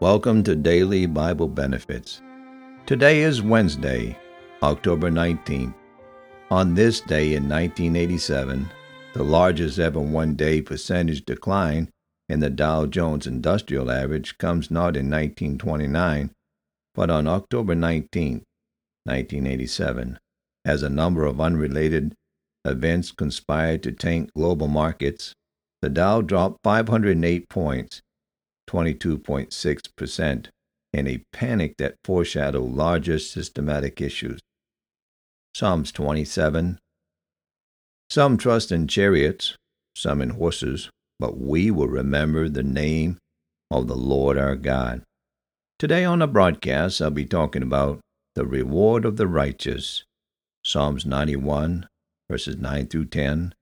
Welcome to Daily Bible Benefits. Today is Wednesday, October 19th. On this day in 1987, the largest ever one day percentage decline in the Dow Jones Industrial Average comes not in 1929, but on October 19, 1987, as a number of unrelated events conspired to tank global markets. The Dow dropped 508 points 22.6%, in a panic that foreshadowed larger systematic issues. Psalms 27 Some trust in chariots, some in horses, but we will remember the name of the Lord our God. Today on the broadcast, I'll be talking about the reward of the righteous. Psalms 91, verses 9 through 10.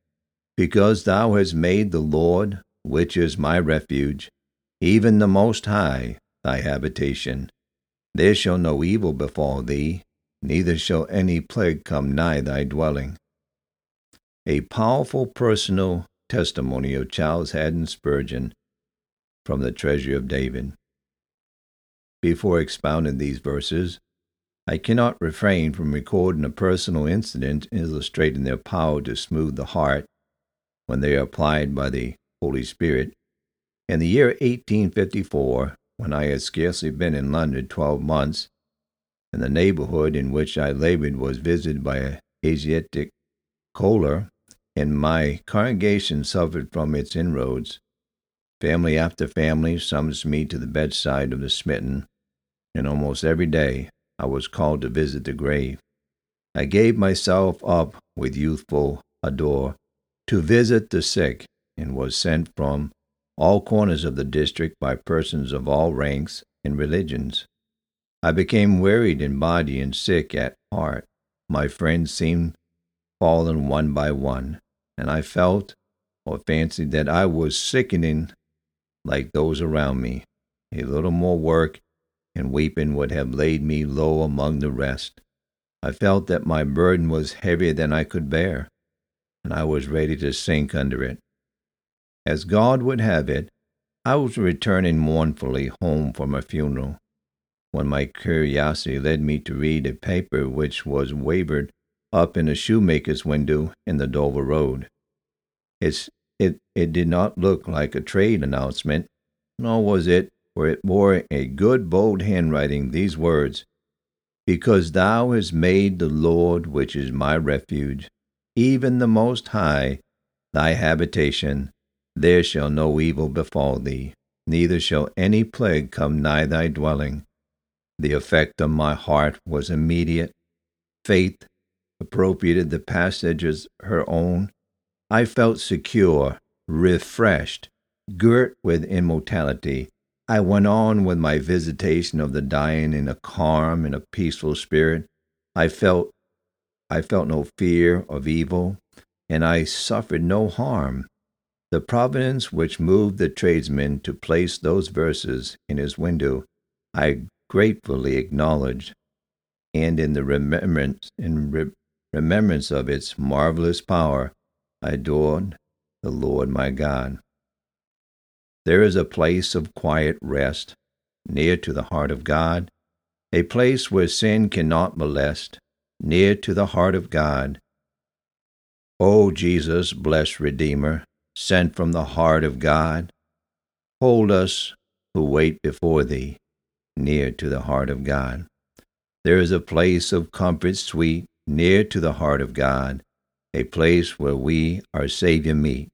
Because thou hast made the Lord, which is my refuge, even the Most High, thy habitation. There shall no evil befall thee, neither shall any plague come nigh thy dwelling. A powerful personal testimony of Charles Haddon Spurgeon from the Treasury of David. Before expounding these verses, I cannot refrain from recording a personal incident illustrating their power to smooth the heart when they are applied by the Holy Spirit in the year 1854, when I had scarcely been in London twelve months, and the neighborhood in which I labored was visited by a Asiatic cholera, and my congregation suffered from its inroads, family after family summons me to the bedside of the smitten, and almost every day I was called to visit the grave. I gave myself up with youthful ardor to visit the sick, and was sent from all corners of the district by persons of all ranks and religions. I became wearied in body and sick at heart. My friends seemed fallen one by one, and I felt or fancied that I was sickening like those around me. A little more work and weeping would have laid me low among the rest. I felt that my burden was heavier than I could bear, and I was ready to sink under it. As God would have it, I was returning mournfully home from a funeral when my curiosity led me to read a paper which was wavered up in a shoemaker's window in the Dover Road. It's, it, it did not look like a trade announcement, nor was it, for it bore a good bold handwriting these words Because thou hast made the Lord, which is my refuge, even the Most High, thy habitation, there shall no evil befall thee, neither shall any plague come nigh thy dwelling. The effect on my heart was immediate. Faith appropriated the passage as her own. I felt secure, refreshed, girt with immortality. I went on with my visitation of the dying in a calm and a peaceful spirit. I felt I felt no fear of evil, and I suffered no harm. The providence which moved the tradesman to place those verses in his window, I gratefully acknowledge, and in the remembrance, in re- remembrance of its marvelous power, I adored the Lord my God. There is a place of quiet rest, near to the heart of God, a place where sin cannot molest, near to the heart of God. O Jesus, blessed Redeemer, sent from the heart of God. Hold us who wait before thee, near to the heart of God. There is a place of comfort sweet, near to the heart of God, a place where we our Savior meet,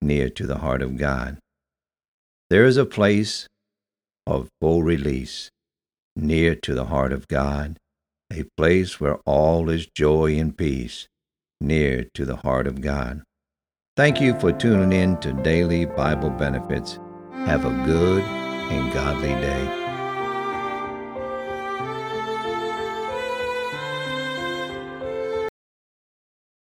near to the heart of God. There is a place of full release, near to the heart of God, a place where all is joy and peace, near to the heart of God. Thank you for tuning in to Daily Bible Benefits. Have a good and godly day.